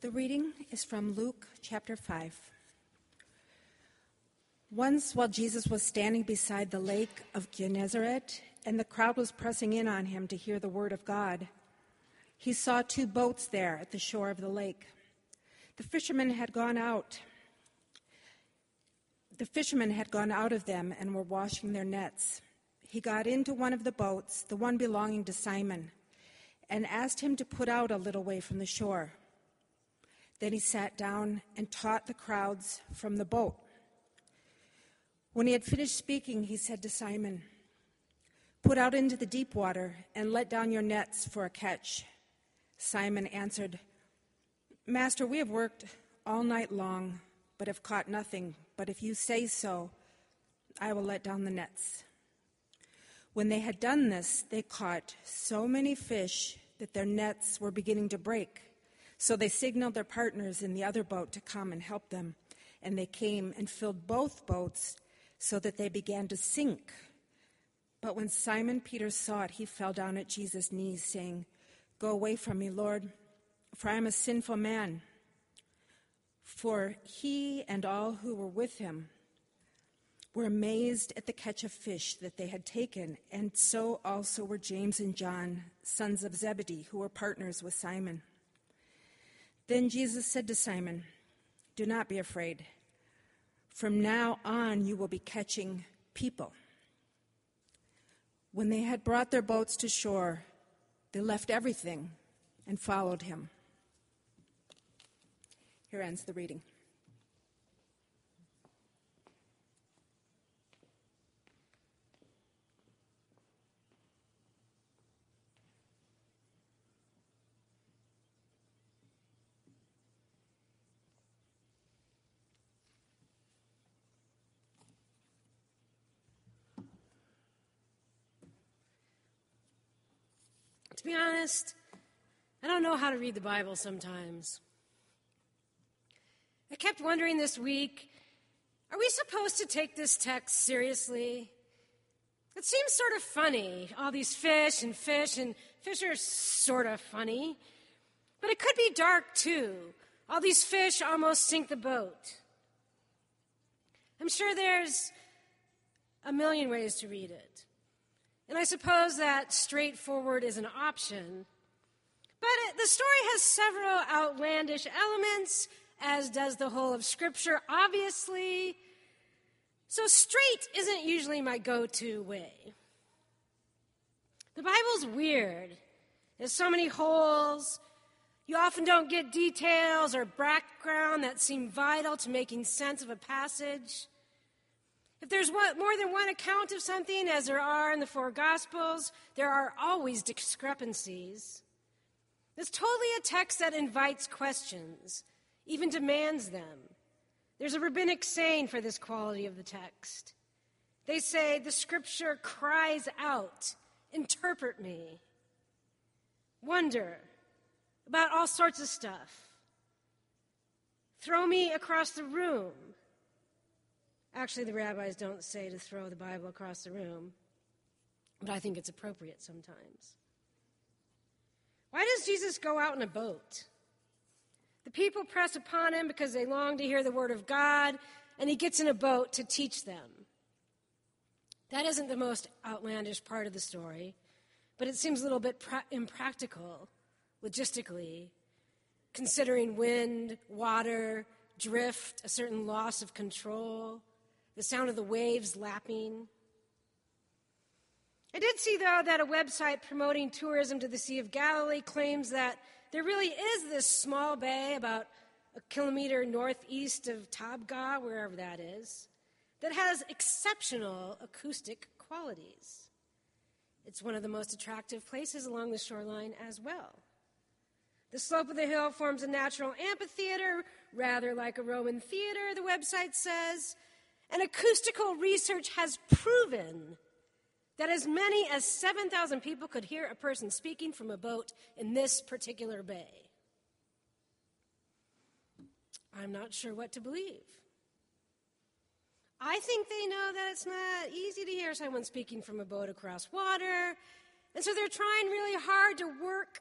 The reading is from Luke chapter 5. Once, while Jesus was standing beside the lake of Gennesaret, and the crowd was pressing in on him to hear the word of God, he saw two boats there at the shore of the lake. The fishermen had gone out. The fishermen had gone out of them and were washing their nets. He got into one of the boats, the one belonging to Simon, and asked him to put out a little way from the shore. Then he sat down and taught the crowds from the boat. When he had finished speaking, he said to Simon, Put out into the deep water and let down your nets for a catch. Simon answered, Master, we have worked all night long, but have caught nothing. But if you say so, I will let down the nets. When they had done this, they caught so many fish that their nets were beginning to break. So they signaled their partners in the other boat to come and help them. And they came and filled both boats so that they began to sink. But when Simon Peter saw it, he fell down at Jesus' knees, saying, Go away from me, Lord, for I am a sinful man. For he and all who were with him were amazed at the catch of fish that they had taken, and so also were James and John, sons of Zebedee, who were partners with Simon. Then Jesus said to Simon, Do not be afraid. From now on, you will be catching people. When they had brought their boats to shore, they left everything and followed him. Here ends the reading. To be honest, I don't know how to read the Bible sometimes. I kept wondering this week are we supposed to take this text seriously? It seems sort of funny, all these fish and fish, and fish are sort of funny. But it could be dark too. All these fish almost sink the boat. I'm sure there's a million ways to read it. And I suppose that straightforward is an option. But it, the story has several outlandish elements, as does the whole of Scripture, obviously. So straight isn't usually my go to way. The Bible's weird. There's so many holes. You often don't get details or background that seem vital to making sense of a passage. If there's one, more than one account of something, as there are in the four Gospels, there are always discrepancies. It's totally a text that invites questions, even demands them. There's a rabbinic saying for this quality of the text. They say, The scripture cries out, interpret me. Wonder about all sorts of stuff. Throw me across the room. Actually, the rabbis don't say to throw the Bible across the room, but I think it's appropriate sometimes. Why does Jesus go out in a boat? The people press upon him because they long to hear the word of God, and he gets in a boat to teach them. That isn't the most outlandish part of the story, but it seems a little bit pra- impractical logistically, considering wind, water, drift, a certain loss of control the sound of the waves lapping. I did see, though, that a website promoting tourism to the Sea of Galilee claims that there really is this small bay about a kilometer northeast of Tabgha, wherever that is, that has exceptional acoustic qualities. It's one of the most attractive places along the shoreline as well. The slope of the hill forms a natural amphitheater, rather like a Roman theater, the website says, and acoustical research has proven that as many as 7,000 people could hear a person speaking from a boat in this particular bay. I'm not sure what to believe. I think they know that it's not easy to hear someone speaking from a boat across water, and so they're trying really hard to work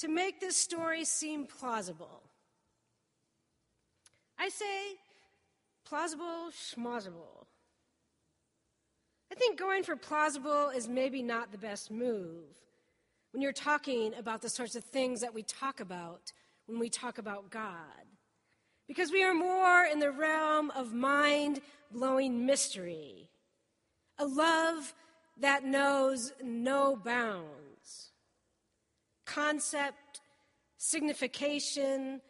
to make this story seem plausible. I say plausible schmausible. I think going for plausible is maybe not the best move when you're talking about the sorts of things that we talk about when we talk about God. Because we are more in the realm of mind blowing mystery, a love that knows no bounds. Concept, signification,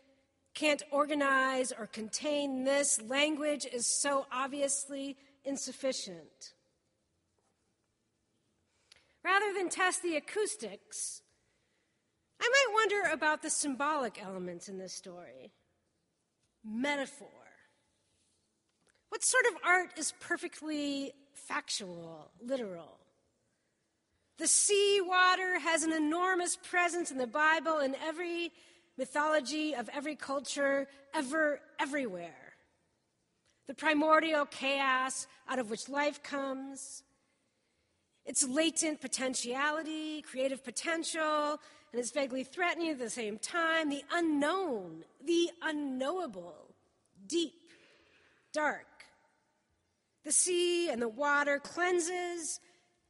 can't organize or contain this. Language is so obviously insufficient. Rather than test the acoustics, I might wonder about the symbolic elements in this story. Metaphor. What sort of art is perfectly factual, literal? The sea water has an enormous presence in the Bible in every mythology of every culture, ever, everywhere. The primordial chaos out of which life comes, its latent potentiality, creative potential, and it's vaguely threatening at the same time, the unknown, the unknowable, deep, dark. The sea and the water cleanses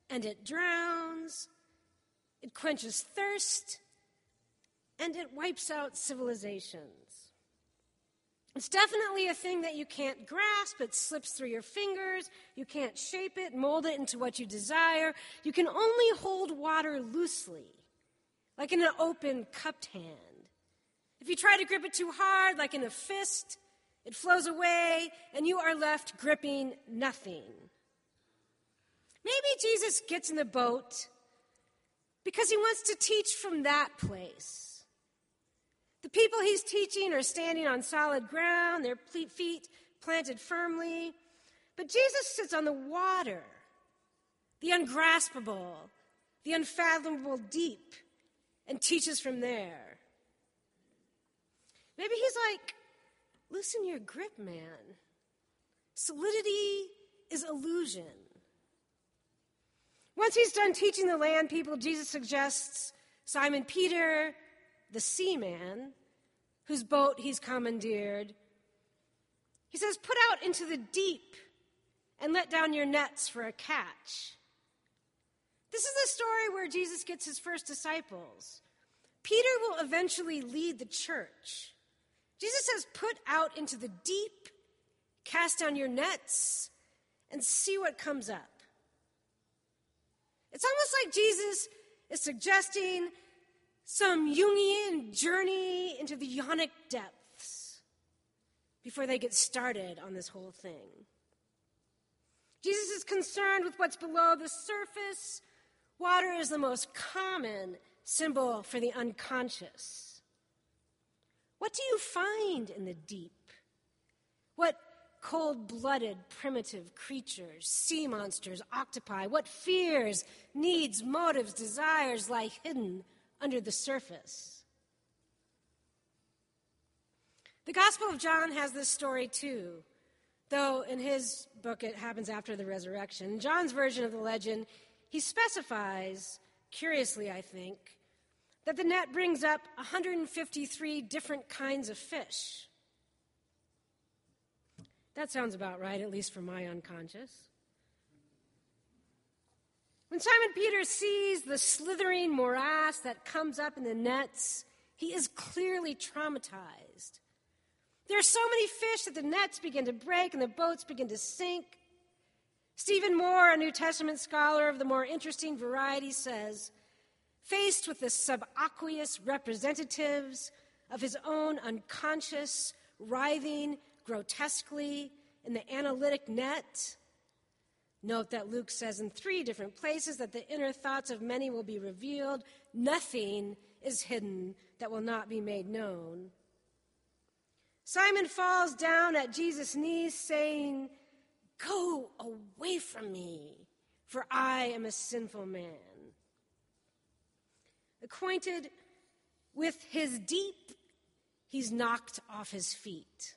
and it drowns, it quenches thirst, and it wipes out civilizations. It's definitely a thing that you can't grasp. It slips through your fingers. You can't shape it, mold it into what you desire. You can only hold water loosely, like in an open, cupped hand. If you try to grip it too hard, like in a fist, it flows away, and you are left gripping nothing. Maybe Jesus gets in the boat because he wants to teach from that place. The people he's teaching are standing on solid ground, their feet planted firmly. But Jesus sits on the water, the ungraspable, the unfathomable deep, and teaches from there. Maybe he's like, loosen your grip, man. Solidity is illusion. Once he's done teaching the land people, Jesus suggests Simon Peter the seaman, whose boat he's commandeered. He says, Put out into the deep and let down your nets for a catch. This is the story where Jesus gets his first disciples. Peter will eventually lead the church. Jesus says, Put out into the deep, cast down your nets, and see what comes up. It's almost like Jesus is suggesting some Jungian journey into the yonic depths before they get started on this whole thing. Jesus is concerned with what's below the surface. Water is the most common symbol for the unconscious. What do you find in the deep? What cold blooded, primitive creatures, sea monsters, octopi, what fears, needs, motives, desires lie hidden under the surface. The Gospel of John has this story too, though in his book it happens after the resurrection. In John's version of the legend, he specifies, curiously, I think, that the net brings up 153 different kinds of fish. That sounds about right, at least for my unconscious. When Simon Peter sees the slithering morass that comes up in the nets, he is clearly traumatized. There are so many fish that the nets begin to break and the boats begin to sink. Stephen Moore, a New Testament scholar of the more interesting variety, says faced with the subaqueous representatives of his own unconscious, writhing grotesquely in the analytic net, Note that Luke says in three different places that the inner thoughts of many will be revealed. Nothing is hidden that will not be made known. Simon falls down at Jesus' knees, saying, Go away from me, for I am a sinful man. Acquainted with his deep, he's knocked off his feet.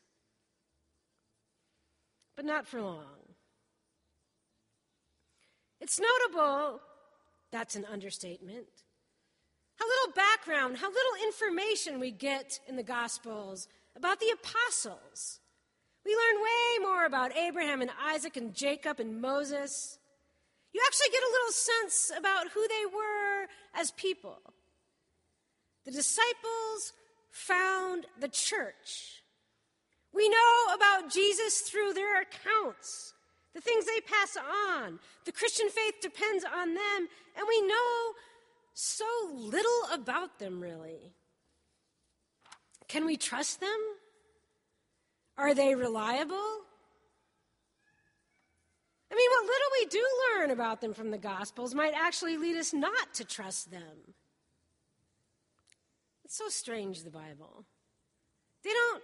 But not for long. It's notable, that's an understatement, how little background, how little information we get in the Gospels about the apostles We learn way more about Abraham and Isaac and Jacob and Moses. You actually get a little sense about who they were as people. The disciples found the church. We know about Jesus through their accounts, the things they pass on. The Christian faith depends on them, and we know so little about them, really. Can we trust them? Are they reliable? I mean, what little we do learn about them from the Gospels might actually lead us not to trust them. It's so strange, the Bible. They don't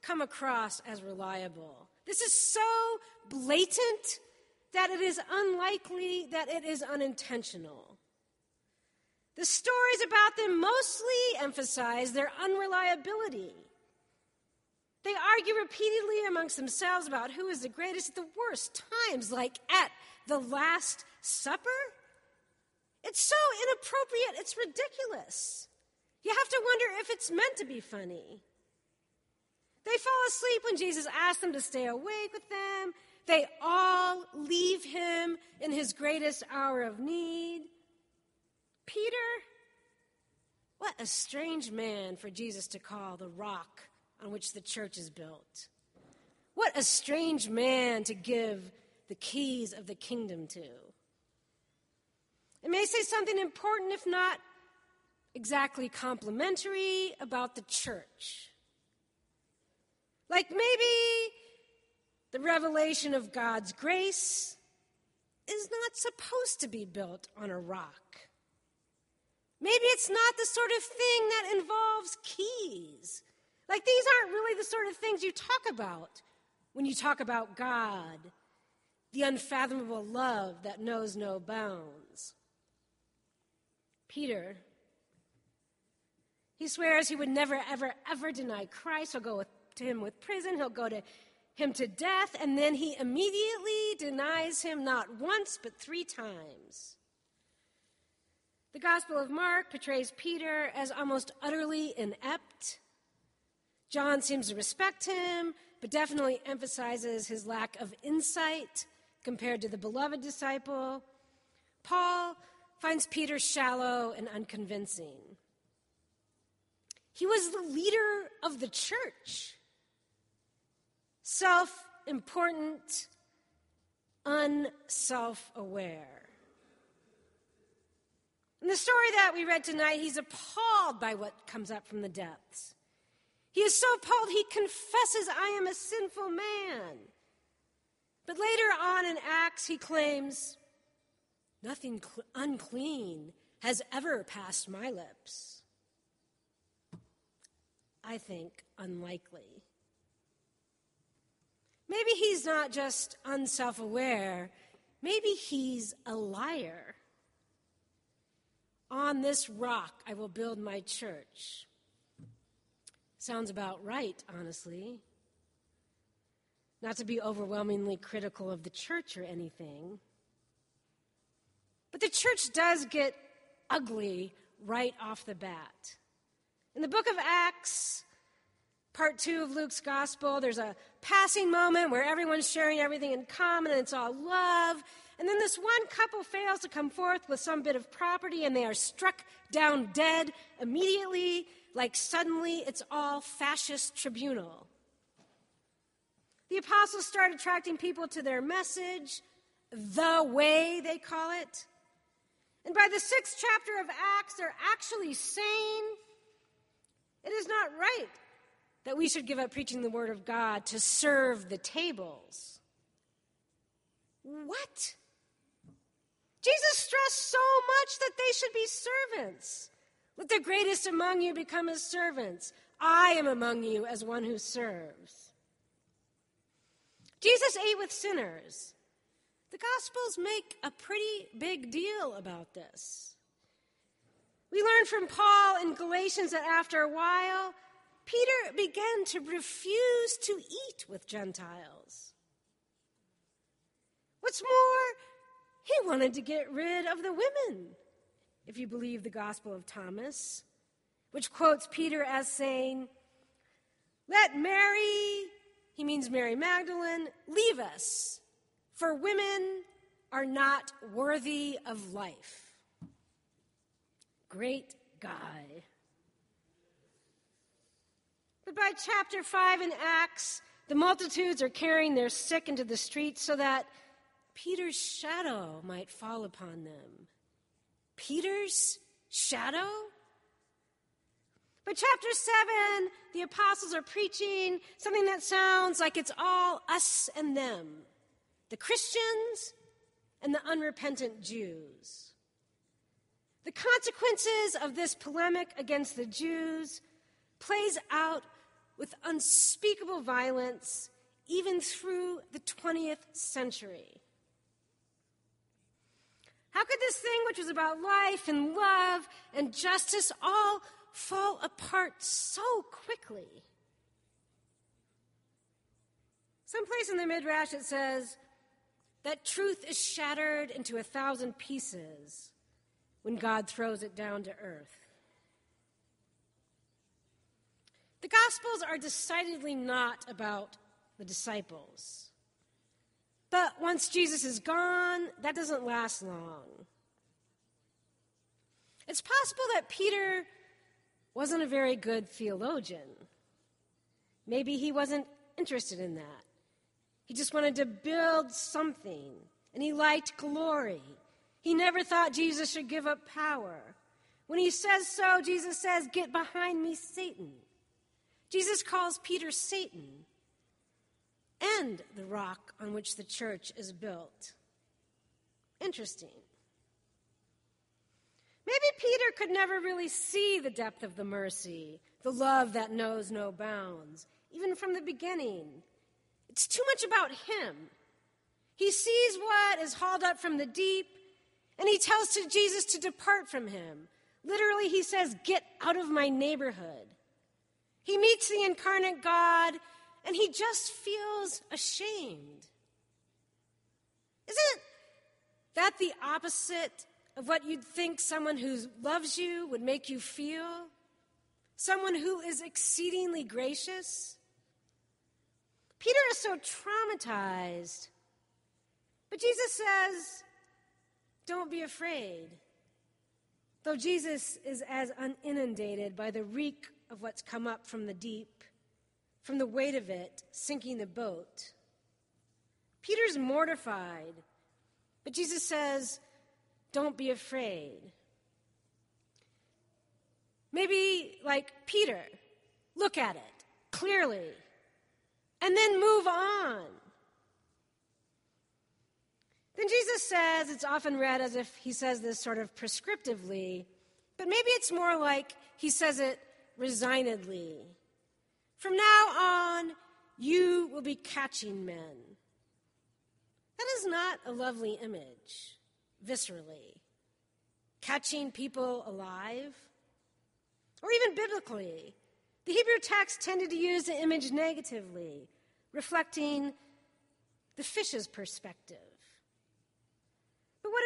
come across as reliable. This is so blatant that it is unlikely that it is unintentional. The stories about them mostly emphasize their unreliability. They argue repeatedly amongst themselves about who is the greatest at the worst times, like at the Last Supper. It's so inappropriate, it's ridiculous. You have to wonder if it's meant to be funny. They fall asleep when Jesus asks them to stay awake with them. They all leave him in his greatest hour of need. Peter, what a strange man for Jesus to call the rock on which the church is built. What a strange man to give the keys of the kingdom to. It may say something important, if not exactly complimentary, about the church. Like maybe the revelation of God's grace is not supposed to be built on a rock. Maybe it's not the sort of thing that involves keys like, these aren't really the sort of things you talk about when you talk about God, the unfathomable love that knows no bounds. Peter, he swears he would never, ever, ever deny Christ. He'll go with, to him with prison, he'll go to him to death, and then he immediately denies him not once, but three times. The Gospel of Mark portrays Peter as almost utterly inept John seems to respect him, but definitely emphasizes his lack of insight compared to the beloved disciple. Paul finds Peter shallow and unconvincing. He was the leader of the church, self important, unself aware. In the story that we read tonight, he's appalled by what comes up from the depths. He is so appalled, he confesses, I am a sinful man. But later on in Acts, he claims, Nothing cl- unclean has ever passed my lips. I think unlikely. Maybe he's not just unself aware, maybe he's a liar. On this rock I will build my church. Sounds about right, honestly. Not to be overwhelmingly critical of the church or anything. But the church does get ugly right off the bat. In the book of Acts, part two of Luke's gospel, there's a passing moment where everyone's sharing everything in common and it's all love. And then this one couple fails to come forth with some bit of property and they are struck down dead immediately like suddenly it's all fascist tribunal. The apostles start attracting people to their message, the way they call it. And by the sixth chapter of Acts, they're actually saying it is not right that we should give up preaching the word of God to serve the tables. What? Jesus stressed so much that they should be servants. Let the greatest among you become his servants. I am among you as one who serves. Jesus ate with sinners. The Gospels make a pretty big deal about this. We learn from Paul in Galatians that after a while, Peter began to refuse to eat with Gentiles. What's more, he wanted to get rid of the women if you believe the Gospel of Thomas, which quotes Peter as saying, Let Mary he means Mary Magdalene, leave us, for women are not worthy of life. Great guy. By chapter 5 in Acts, the multitudes are carrying their sick into the streets so that Peter's shadow might fall upon them. Peter's shadow? But chapter 7, the apostles are preaching something that sounds like it's all us and them the Christians and the unrepentant Jews. The consequences of this polemic against the Jews plays out with unspeakable violence even through the 20th century. How could this thing, which was about life and love and justice, all fall apart so quickly? Someplace in the Midrash it says that truth is shattered into a thousand pieces when God throws it down to earth. The Gospels are decidedly not about the disciples. But once Jesus is gone, that doesn't last long. It's possible that Peter wasn't a very good theologian. Maybe he wasn't interested in that. He just wanted to build something, and he liked glory. He never thought Jesus should give up power. When he says so, Jesus says, Get behind me, Satan. Jesus calls Peter Satan and the rock on which the church is built. Interesting. Maybe Peter could never really see the depth of the mercy, the love that knows no bounds, even from the beginning. It's too much about him. He sees what is hauled up from the deep, and he tells to Jesus to depart from him. Literally, he says, Get out of my neighborhood. He meets the incarnate God and he just feels ashamed. Isn't that the opposite of what you'd think someone who loves you would make you feel? Someone who is exceedingly gracious? Peter is so traumatized. But Jesus says, Don't be afraid. Though Jesus is as uninundated by the reek of what's come up from the deep from the weight of it sinking the boat. Peter's mortified, but Jesus says, Don't be afraid. Maybe, like Peter, look at it clearly and then move on. Then Jesus says, it's often read as if he says this sort of prescriptively, but maybe it's more like he says it resignedly. From now on, you will be catching men. That is not a lovely image, viscerally. Catching people alive. Or even biblically. The Hebrew text tended to use the image negatively, reflecting the fish's perspective.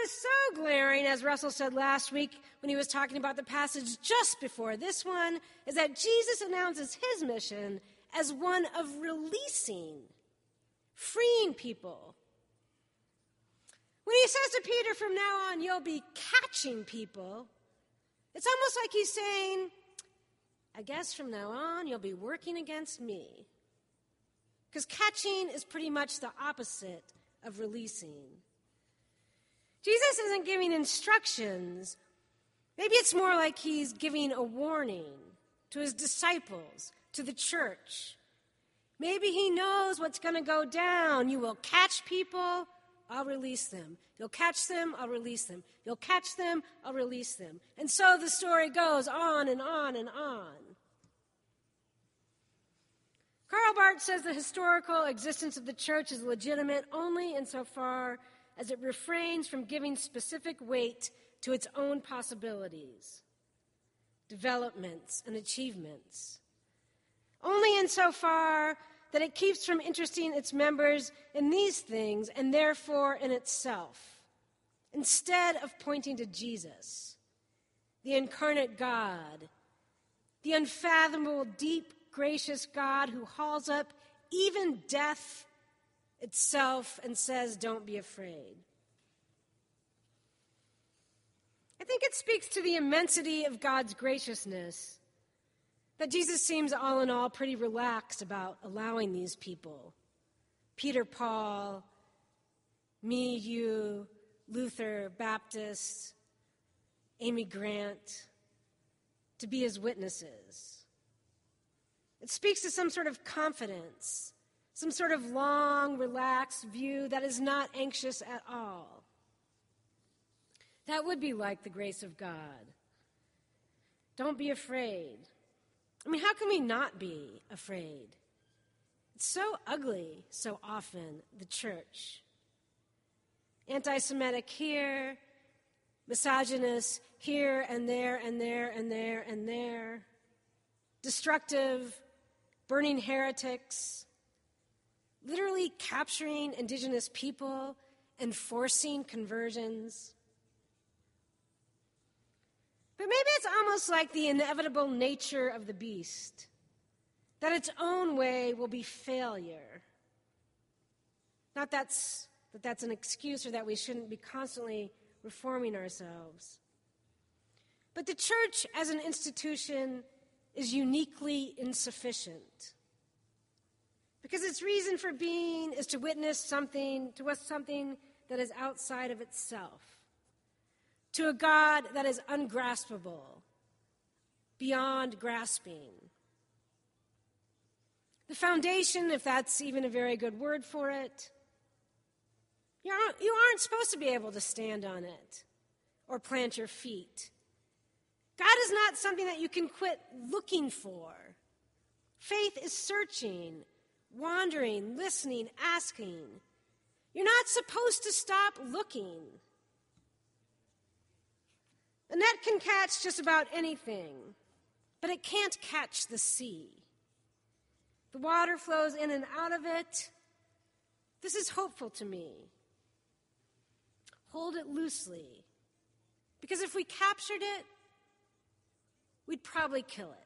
Is so glaring, as Russell said last week when he was talking about the passage just before this one, is that Jesus announces his mission as one of releasing, freeing people. When he says to Peter, from now on, you'll be catching people, it's almost like he's saying, I guess from now on, you'll be working against me. Because catching is pretty much the opposite of releasing. Jesus isn't giving instructions. Maybe it's more like he's giving a warning to his disciples, to the church. Maybe he knows what's going to go down. You will catch people, I'll release them. You'll catch them, I'll release them. You'll catch them, I'll release them. And so the story goes on and on and on. Karl Barth says the historical existence of the church is legitimate only insofar as it refrains from giving specific weight to its own possibilities, developments, and achievements. Only insofar that it keeps from interesting its members in these things and therefore in itself, instead of pointing to Jesus, the incarnate God, the unfathomable, deep, gracious God who hauls up even death itself, and says, Don't be afraid. I think it speaks to the immensity of God's graciousness that Jesus seems, all in all, pretty relaxed about allowing these people Peter, Paul, me, you, Luther, Baptist, Amy Grant to be his witnesses. It speaks to some sort of confidence, some sort of long, relaxed view that is not anxious at all. That would be like the grace of God. Don't be afraid. I mean, how can we not be afraid? It's so ugly so often, the church. Anti Semitic here, misogynist here and there and there and there and there, destructive, burning heretics, literally capturing indigenous people and forcing conversions. But maybe it's almost like the inevitable nature of the beast, that its own way will be failure. Not that's, that that's an excuse or that we shouldn't be constantly reforming ourselves. But the church as an institution is uniquely insufficient. Because its reason for being is to witness something, to us something that is outside of itself to a God that is ungraspable, beyond grasping. The foundation, if that's even a very good word for it, you aren't, you aren't supposed to be able to stand on it or plant your feet. God is not something that you can quit looking for. Faith is searching, wandering, listening, asking. You're not supposed to stop looking. A net can catch just about anything, but it can't catch the sea. The water flows in and out of it. This is hopeful to me. Hold it loosely, because if we captured it, we'd probably kill it.